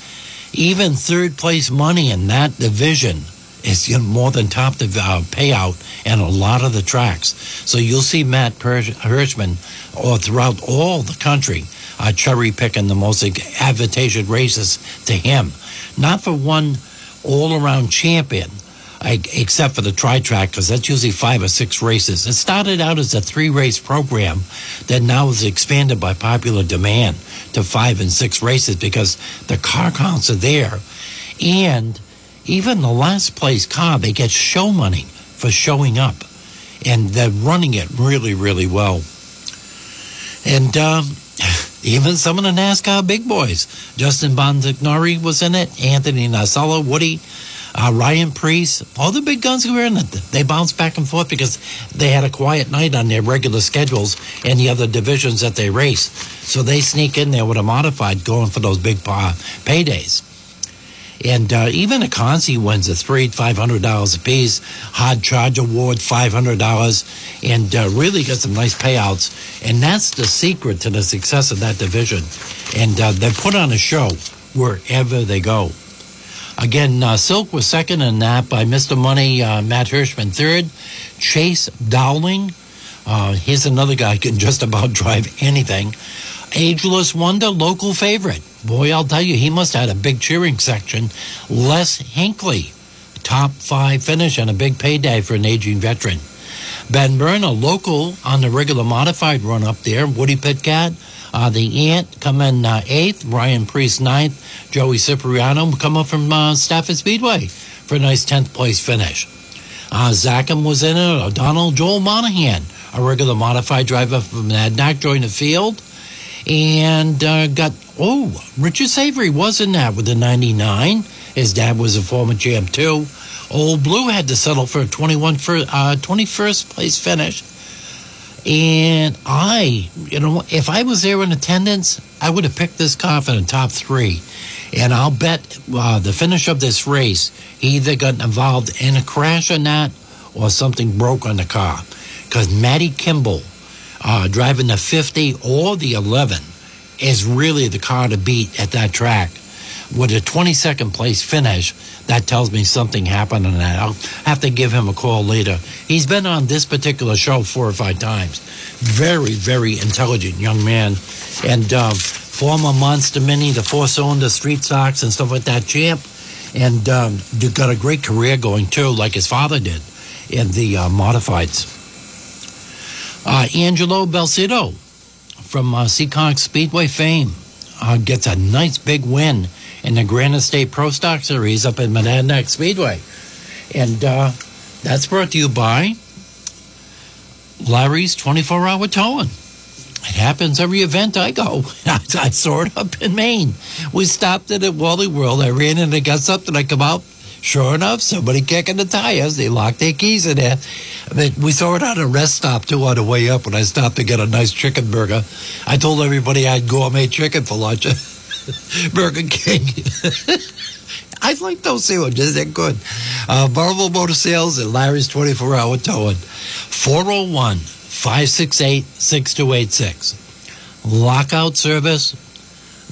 even third place money in that division is more than top the uh, payout and a lot of the tracks. So you'll see Matt Hirschman or throughout all the country uh, cherry picking the most advantageous races to him. Not for one all around champion, I, except for the tri track, because that's usually five or six races. It started out as a three race program that now is expanded by popular demand to five and six races because the car counts are there. And even the last place car, they get show money for showing up. And they're running it really, really well. And um, even some of the NASCAR big boys. Justin Bonsignore was in it, Anthony Nocella, Woody, uh, Ryan Preece, all the big guns who were in it. They bounced back and forth because they had a quiet night on their regular schedules in the other divisions that they race. So they sneak in there with a modified going for those big uh, paydays. And uh, even a Consi wins a three, five hundred dollars a piece. Hard Charge Award, five hundred dollars, and uh, really got some nice payouts. And that's the secret to the success of that division. And uh, they put on a show wherever they go. Again, uh, Silk was second in that by Mr. Money, uh, Matt Hirschman third. Chase Dowling, uh, he's another guy who can just about drive anything. Ageless Wonder, local favorite. Boy, I'll tell you, he must have had a big cheering section. Les Hinkley, top five finish and a big payday for an aging veteran. Ben Byrne, a local on the regular modified run up there. Woody Pitkat, uh, the Ant come in uh, eighth. Ryan Preece, ninth. Joey Cipriano come up from uh, Stafford Speedway for a nice 10th place finish. Uh, Zachem was in it. O'Donnell, Joel Monahan, a regular modified driver from Monadnock, joined the field and uh, got oh Richard Savory was in that with the 99. His dad was a former champ too. Old Blue had to settle for a 21 for, uh, 21st place finish. And I, you know, if I was there in attendance, I would have picked this car for the top three. And I'll bet uh, the finish of this race, he either got involved in a crash or not, or something broke on the car. Because Matty Kimball, uh, driving the 50 or the 11, is really the car to beat at that track. With a 22nd place finish, that tells me something happened on that. I'll have to give him a call later. He's been on this particular show four or five times. Very, very intelligent young man. And um, former Monster Mini, the four cylinder street stocks and stuff like that champ. And um, got a great career going too, like his father did in the uh, modifieds. Uh, Angelo Belsito from uh, Seekonk Speedway fame uh, gets a nice big win in the Granite State Pro Stock Series up in Monadnock Speedway. And uh, that's brought to you by Larry's 24 hour towing. It happens every event I go. I saw it up in Maine. We stopped it at Wally World. I ran in and I got something. I come out. Sure enough, somebody kicking the tires. They locked their keys in there. But we saw it on a rest stop too on the way up when I stopped to get a nice chicken burger. I told everybody I had gourmet chicken for lunch. Burger King. I like those sandwiches. They're good. Uh, Marvel Motor Sales and Larry's 24 Hour Towing. 401 568 6286. Lockout service.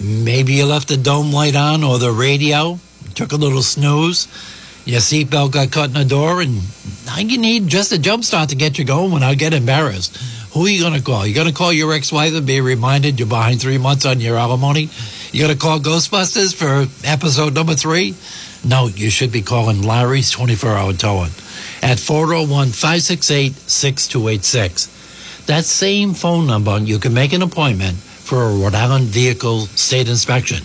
Maybe you left the dome light on or the radio, took a little snooze. Your seatbelt got cut in the door, and now you need just a jump start to get you going without getting embarrassed. Who are you going to call? You're going to call your ex-wife and be reminded you're behind three months on your alimony? You're going to call Ghostbusters for episode number three? No, you should be calling Larry's 24-hour towing at 401-568-6286. That same phone number, you can make an appointment for a Rhode Island vehicle state inspection.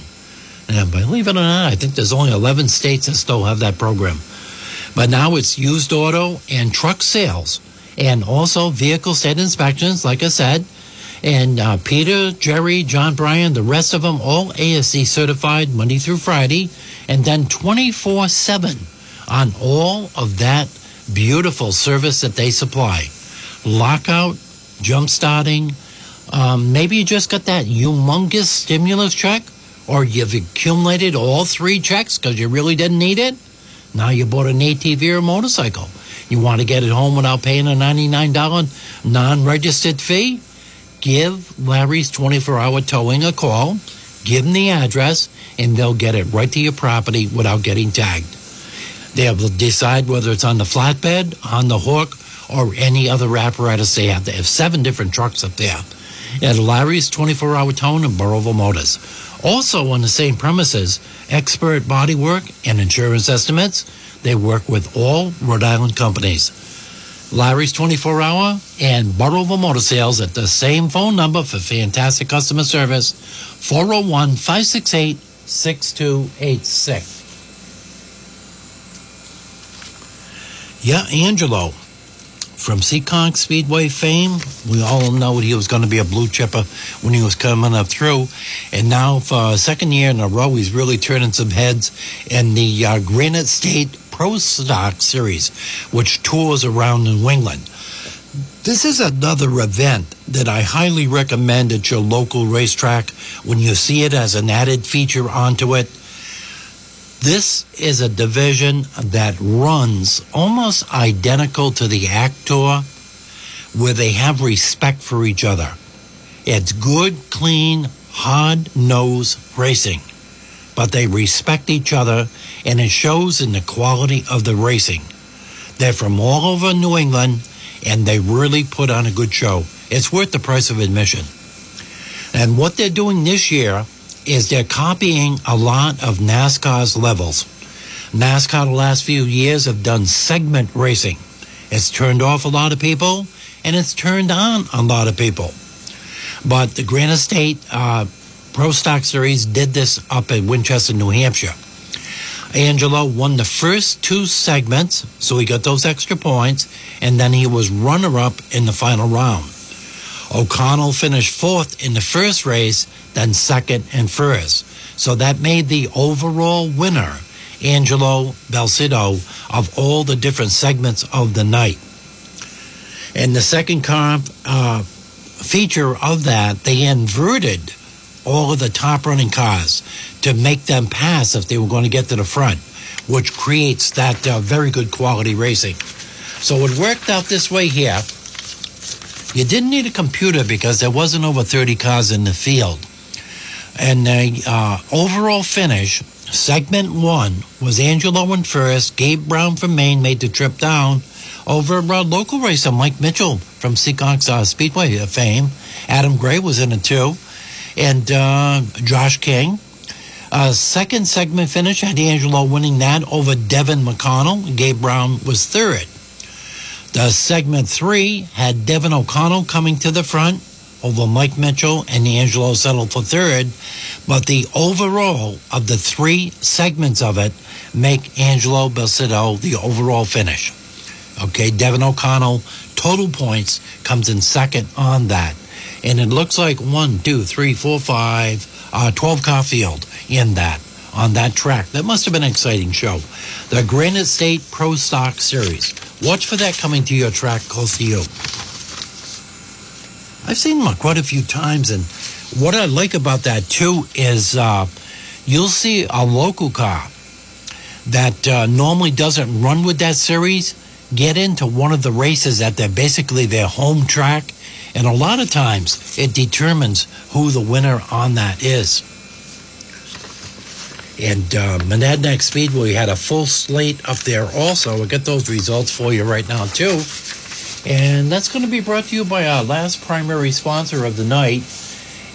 And believe it or not, I think there's only 11 states that still have that program. But now it's used auto and truck sales and also vehicle state inspections, like I said. And uh, Peter, Jerry, John Bryan, the rest of them, all ASC certified Monday through Friday, and then 24 7 on all of that beautiful service that they supply. Lockout, jump starting, um, maybe you just got that humongous stimulus check, or you've accumulated all three checks because you really didn't need it. Now you bought an ATV or a motorcycle. You want to get it home without paying a $99 non registered fee? Give Larry's 24 hour towing a call, give them the address, and they'll get it right to your property without getting tagged. They'll decide whether it's on the flatbed, on the hook, or any other apparatus they have. They have seven different trucks up there at Larry's 24 hour towing in Burrillville Motors. Also on the same premises, expert bodywork and insurance estimates. They work with all Rhode Island companies. Larry's 24 hour and Burrillville Motor Sales at the same phone number for fantastic customer service 401 568 6286. Yeah, Angelo from Seekonk Speedway fame. We all know he was going to be a blue chipper when he was coming up through. And now, for a second year in a row, he's really turning some heads in the uh, Granite State Pro Stock Series, which tours around New England. This is another event that I highly recommend at your local racetrack when you see it as an added feature onto it. This is a division that runs almost identical to the Actor, where they have respect for each other. It's good, clean, hard nosed racing, but they respect each other, and it shows in the quality of the racing. They're from all over New England, and they really put on a good show. It's worth the price of admission. And what they're doing this year is they're copying a lot of NASCAR's levels. NASCAR the last few years have done segment racing. It's turned off a lot of people and it's turned on a lot of people. But the Granite State uh, Pro Stock Series did this up in Winchester, New Hampshire. Angelo won the first two segments, so he got those extra points, and then he was runner up in the final round. O'Connell finished fourth in the first race, then second and first. So that made the overall winner, Angelo Belsito, of all the different segments of the night. And the second car uh, feature of that, they inverted all of the top running cars to make them pass if they were going to get to the front, which creates that uh, very good quality racing. So it worked out this way here. You didn't need a computer because there wasn't over 30 cars in the field. And the uh, overall finish, segment one, was Angelo in first. Gabe Brown from Maine made the trip down over uh, local racer Mike Mitchell from Seekonk uh, Speedway fame. Adam Gray was in it too. And uh, Josh King. Uh, second segment finish had Angelo winning that over Devin McConnell. Gabe Brown was third. The segment three had Devin O'Connell coming to the front over Mike Mitchell and Angelo settled for third. But the overall of the three segments of it make Angelo Belsito the overall finish. Okay, Devin O'Connell, total points, comes in second on that. And it looks like one, two, three, four, five, uh, 12 car field in that, on that track. That must have been an exciting show. The Granite State Pro Stock Series. Watch for that coming to your track close to you. I've seen them quite a few times, and what I like about that too is uh, you'll see a local car that uh, normally doesn't run with that series get into one of the races at their basically their home track, and a lot of times it determines who the winner on that is. And uh, Monadnock Speedway had a full slate up there also. We'll get those results for you right now, too. And that's going to be brought to you by our last primary sponsor of the night.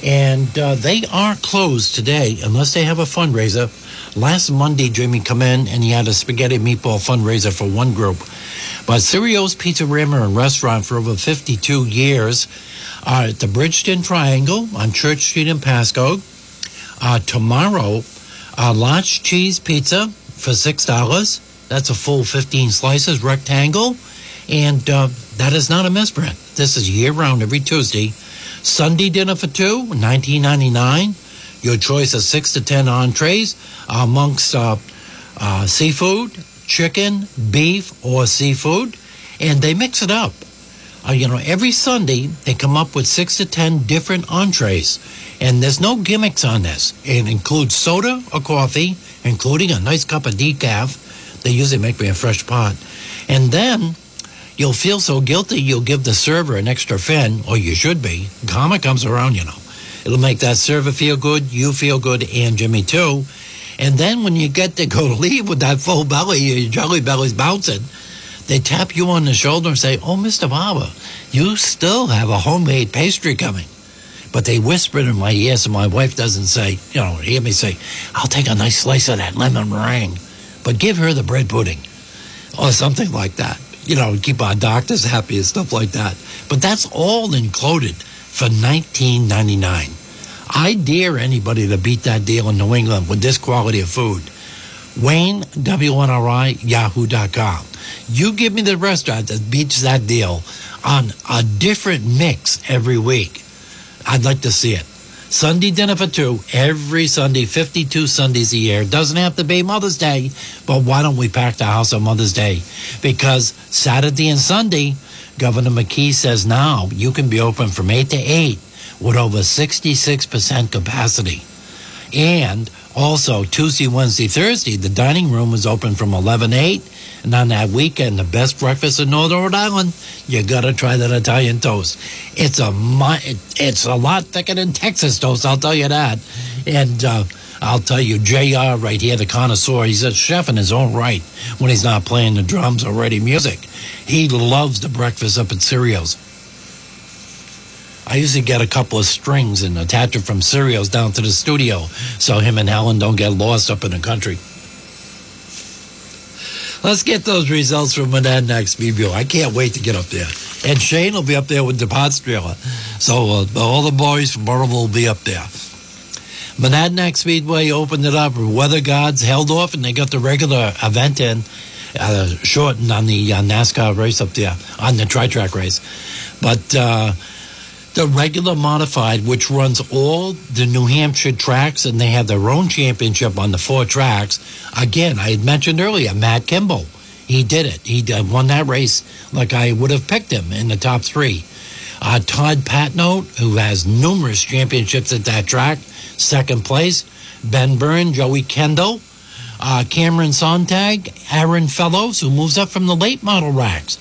And uh, they are closed today unless they have a fundraiser. Last Monday, Jimmy come in and he had a spaghetti meatball fundraiser for one group. But Cirio's Pizzeria and Restaurant for over 52 years uh, at the Bridgeton Triangle on Church Street in Pascoag. Uh, tomorrow, a large cheese pizza for six dollars. That's a full fifteen slices rectangle, and uh, that is not a misprint. This is year round every Tuesday. Sunday dinner for two. Your choice of six to ten entrees amongst uh, uh, seafood, chicken, beef, or seafood, and they mix it up. Uh, you know, every Sunday they come up with six to ten different entrees and there's no gimmicks on this. It includes soda or coffee, including a nice cup of decaf. They usually make me a fresh pot. And then you'll feel so guilty you'll give the server an extra fin, or you should be. Karma comes around, you know. It'll make that server feel good, you feel good, and Jimmy too. And then when you get to go leave with that full belly, your jelly belly's bouncing, they tap you on the shoulder and say, Oh, Mr. Barber, you still have a homemade pastry coming but they whispered in my ear so my wife doesn't say, you know, hear me say, I'll take a nice slice of that lemon meringue, but give her the bread pudding or something like that. You know, keep our doctors happy and stuff like that. But that's all included for 19.99. I dare anybody to beat that deal in New England with this quality of food. Wayne, WNRI, yahoo.com. You give me the restaurant that beats that deal on a different mix every week. I'd like to see it. Sunday dinner for two every Sunday, 52 Sundays a year. Doesn't have to be Mother's Day, but why don't we pack the house on Mother's Day? Because Saturday and Sunday, Governor McKee says now you can be open from 8 to 8 with over 66% capacity. And also Tuesday, Wednesday, Thursday, the dining room was open from 11 to 8 and on that weekend, the best breakfast in Northern Rhode Island, you gotta try that Italian toast. It's a it's a lot thicker than Texas toast, I'll tell you that. And uh, I'll tell you, Jr. right here, the connoisseur, he's a chef in his own right when he's not playing the drums or writing music. He loves the breakfast up at Cirio's. I usually get a couple of strings and attach it from Cirio's down to the studio so him and Helen don't get lost up in the country. Let's get those results from Monadnock Speedway. I can't wait to get up there. And Shane will be up there with the. So uh, all the boys from Burrillville will be up there. Monadnock Speedway opened it up. Weather gods held off, and they got the regular event in, uh, shortened on the uh, NASCAR race up there, on the tri-track race. But uh, the regular modified, which runs all the New Hampshire tracks, and they have their own championship on the four tracks. Again, I had mentioned earlier, Matt Kimball. He did it. He won that race like I would have picked him in the top three. Uh, Todd Patnode, who has numerous championships at that track, second place. Ben Byrne, Joey Kendall, uh, Cameron Sontag, Aaron Fellows, who moves up from the late model racks.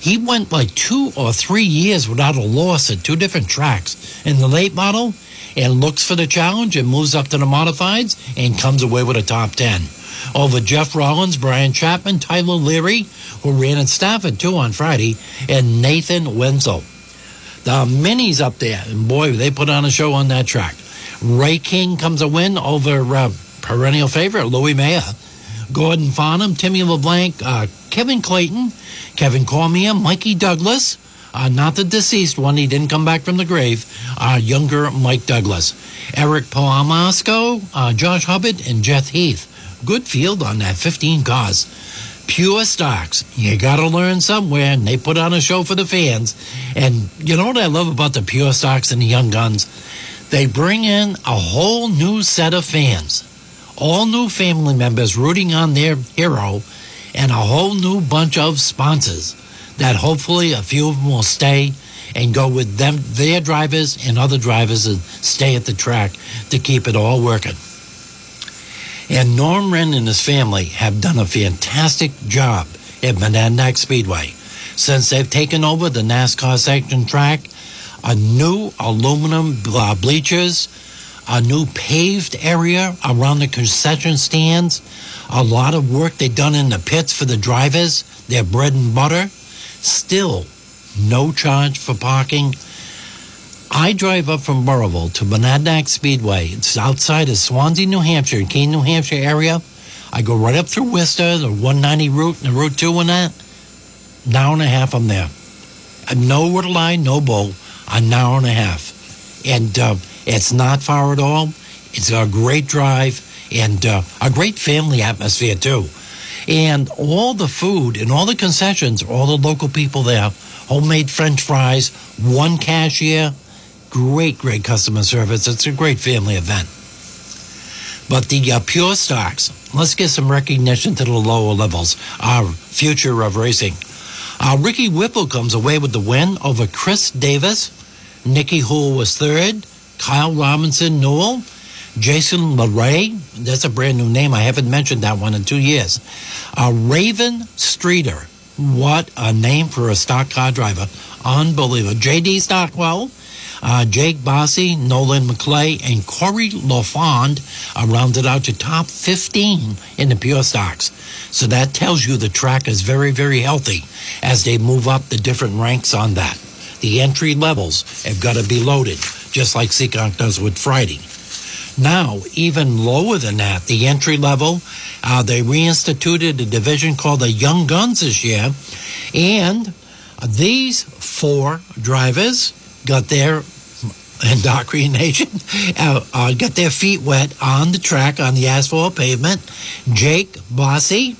He went like two or three years without a loss at two different tracks in the late model and looks for the challenge and moves up to the modifieds and comes away with a top 10. Over Jeff Rollins, Brian Chapman, Tyler Leary, who ran at Stafford too on Friday, and Nathan Wenzel. The minis up there, and boy, they put on a show on that track. Ray King comes a win over uh, perennial favorite Louis Mayer. Gordon Farnham, Timmy LeBlanc, uh, Kevin Clayton, Kevin Cormier, Mikey Douglas, uh, not the deceased one, he didn't come back from the grave, uh, younger Mike Douglas, Eric Pomasco, uh, Josh Hubbard, and Jeff Heath. Good field on that 15 cars. Pure stocks. You got to learn somewhere, and they put on a show for the fans. And you know what I love about the pure stocks and the young guns? They bring in a whole new set of fans, all new family members rooting on their hero, and a whole new bunch of sponsors that hopefully a few of them will stay and go with them, their drivers and other drivers and stay at the track to keep it all working. And Norm Wren and his family have done a fantastic job at Monadnock Speedway. Since they've taken over the NASCAR section track, a new aluminum bleachers, a new paved area around the concession stands, a lot of work they've done in the pits for the drivers, their bread and butter. Still, no charge for parking. I drive up from Burrillville to Monadnock Speedway. It's outside of Swansea, New Hampshire, Keene, New Hampshire area. I go right up through Worcester, the 190 route, and the Route 2 and that. An hour and a half I'm there. No water line, no bull. An hour and a half. And uh, it's not far at all. It's a great drive and uh, a great family atmosphere, too. And all the food and all the concessions, all the local people there, homemade french fries, one cashier, great, great customer service. It's a great family event. But the uh, pure stocks, let's get some recognition to the lower levels, our future of racing. Uh, Ricky Whipple comes away with the win over Chris Davis. Nikki Houle was third. Kyle Robinson Newell. Jason LeRae, that's a brand new name. I haven't mentioned that one in two years. Uh, Raven Streeter, what a name for a stock car driver. Unbelievable. JD Stockwell, uh, Jake Bossy, Nolan McClay, and Corey LaFond are rounded out to top 15 in the pure stocks. So that tells you the track is very, very healthy as they move up the different ranks on that. The entry levels have got to be loaded, just like Seekonk does with Friday. Now, even lower than that, the entry level, uh, they reinstituted a division called the Young Guns this year. And these four drivers got their indoctrination, uh, uh, got their feet wet on the track on the asphalt pavement. Jake Bossy,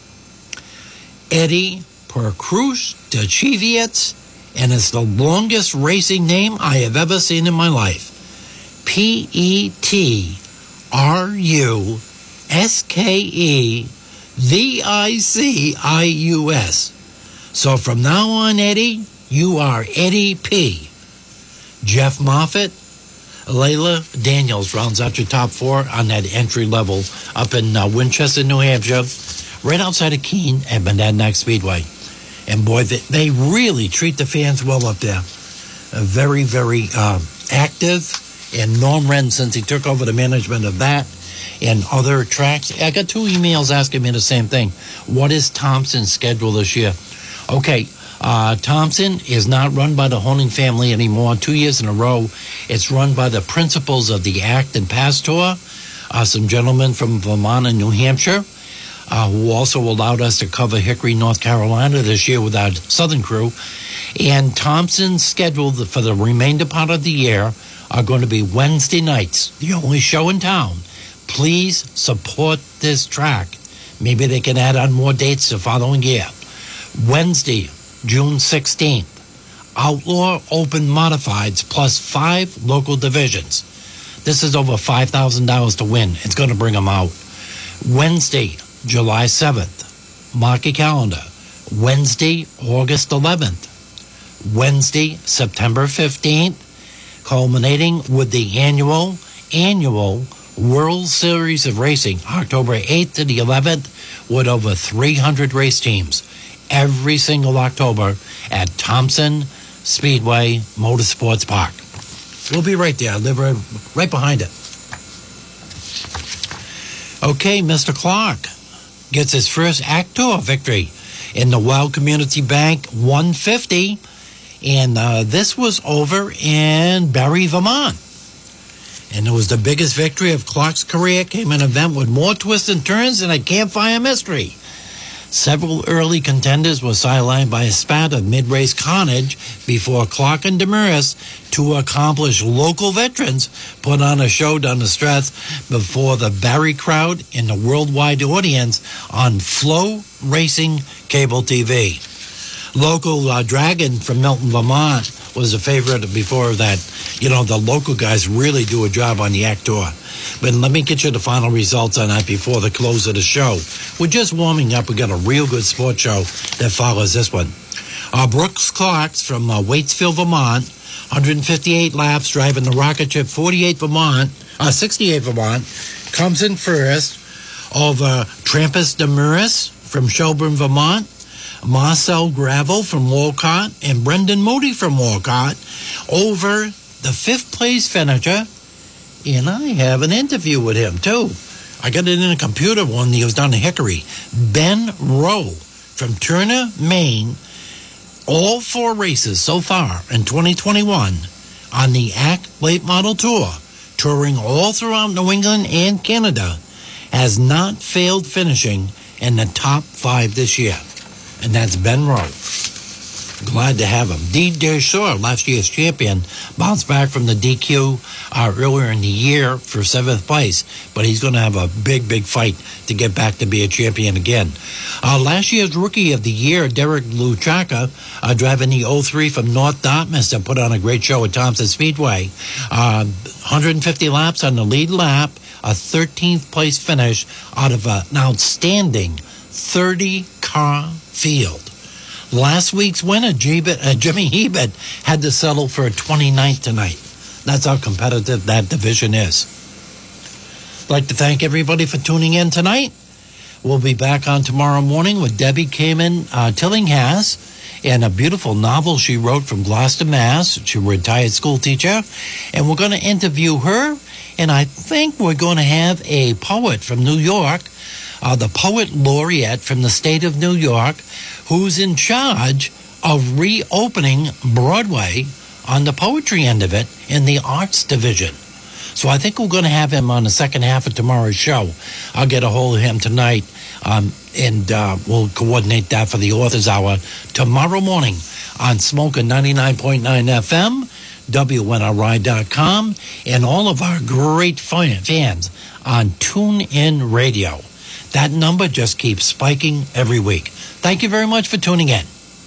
Eddie Petruskevicius, and it's the longest racing name I have ever seen in my life. P E T R U S K E V I C I U S. So from now on, Eddie, you are Eddie P. Jeff Moffitt, Layla Daniels rounds out your top four on that entry level up in uh, Winchester, New Hampshire, right outside of Keene at Monadnock Speedway. And boy, they, they really treat the fans well up there. Uh, very, very uh, active. And Norm Wren, since he took over the management of that and other tracks, I got two emails asking me the same thing. What is Thompson's schedule this year? Okay, uh, Thompson is not run by the Hoenig family anymore. Two years in a row, it's run by the principals of the Act and Pastor, uh, some gentlemen from Vermont and New Hampshire, uh, who also allowed us to cover Hickory, North Carolina this year with our Southern crew. And Thompson's scheduled for the remainder part of the year are going to be Wednesday nights, the only show in town. Please support this track. Maybe they can add on more dates the following year. Wednesday, June 16th. Outlaw Open Modifieds plus five local divisions. This is over $5,000 to win. It's going to bring them out. Wednesday, July 7th. Mark your calendar. Wednesday, August 11th. Wednesday, September 15th, culminating with the annual annual World Series of Racing, October 8th to the 11th, with over 300 race teams every single October at Thompson Speedway Motorsports Park. We'll be right there. I live right, right behind it. Okay, Mr. Clark gets his first Act Tour victory in the Wild Community Bank 150. And uh, this was over in Barre, Vermont. And it was the biggest victory of Clark's career. Came an event with more twists and turns than a campfire mystery. Several early contenders were sidelined by a spat of mid-race carnage before Clark and Demers, two accomplished local veterans, put on a show down the stretch before the Barre crowd and the worldwide audience on Flow Racing Cable TV. Local uh, Dragon from Milton, Vermont was a favorite before that. You know, the local guys really do a job on the Actor. But let me get you the final results on that before the close of the show. We're just warming up. We got a real good sports show that follows this one. Uh, Brooks Clarks from uh, Waitsfield, Vermont, 158 laps driving the rocket ship 48 Vermont, uh, 68 Vermont, comes in first over Trampus Demers from Shelburne, Vermont. Marcel Gravel from Wolcott and Brendan Moody from Wolcott over the fifth place finisher. And I have an interview with him too. I got it in a computer one he was down in Hickory. Ben Rowe from Turner, Maine. All four races so far in 2021 on the ACT Late Model Tour, touring all throughout New England and Canada, has not failed finishing in the top five this year and that's Ben Rowe. Glad to have him. Dean Deschore, last year's champion, bounced back from the DQ uh, earlier in the year for seventh place, but he's going to have a big, big fight to get back to be a champion again. Uh, last year's rookie of the year, Derek Luchaka, uh, driving the 03 from North Dartmouth, put on a great show at Thompson Speedway. 150 uh, laps on the lead lap, a 13th place finish out of an outstanding 30 car field. Last week's winner, uh, Jimmy Hebert, had to settle for a 29th tonight. That's how competitive that division is. I'd like to thank everybody for tuning in tonight. We'll be back on tomorrow morning with Debbie Kamen uh, Tillinghast and a beautiful novel she wrote from Gloucester, Mass. She's a retired school teacher. And we're going to interview her. And I think we're going to have a poet from New York uh, the poet laureate from the state of New York, who's in charge of reopening Broadway on the poetry end of it in the arts division. So I think we're going to have him on the second half of tomorrow's show. I'll get a hold of him tonight, um, and uh, we'll coordinate that for the Authors Hour tomorrow morning on Smoker 99.9 FM, WNRI.com, and all of our great fans on TuneIn Radio. That number just keeps spiking every week. Thank you very much for tuning in.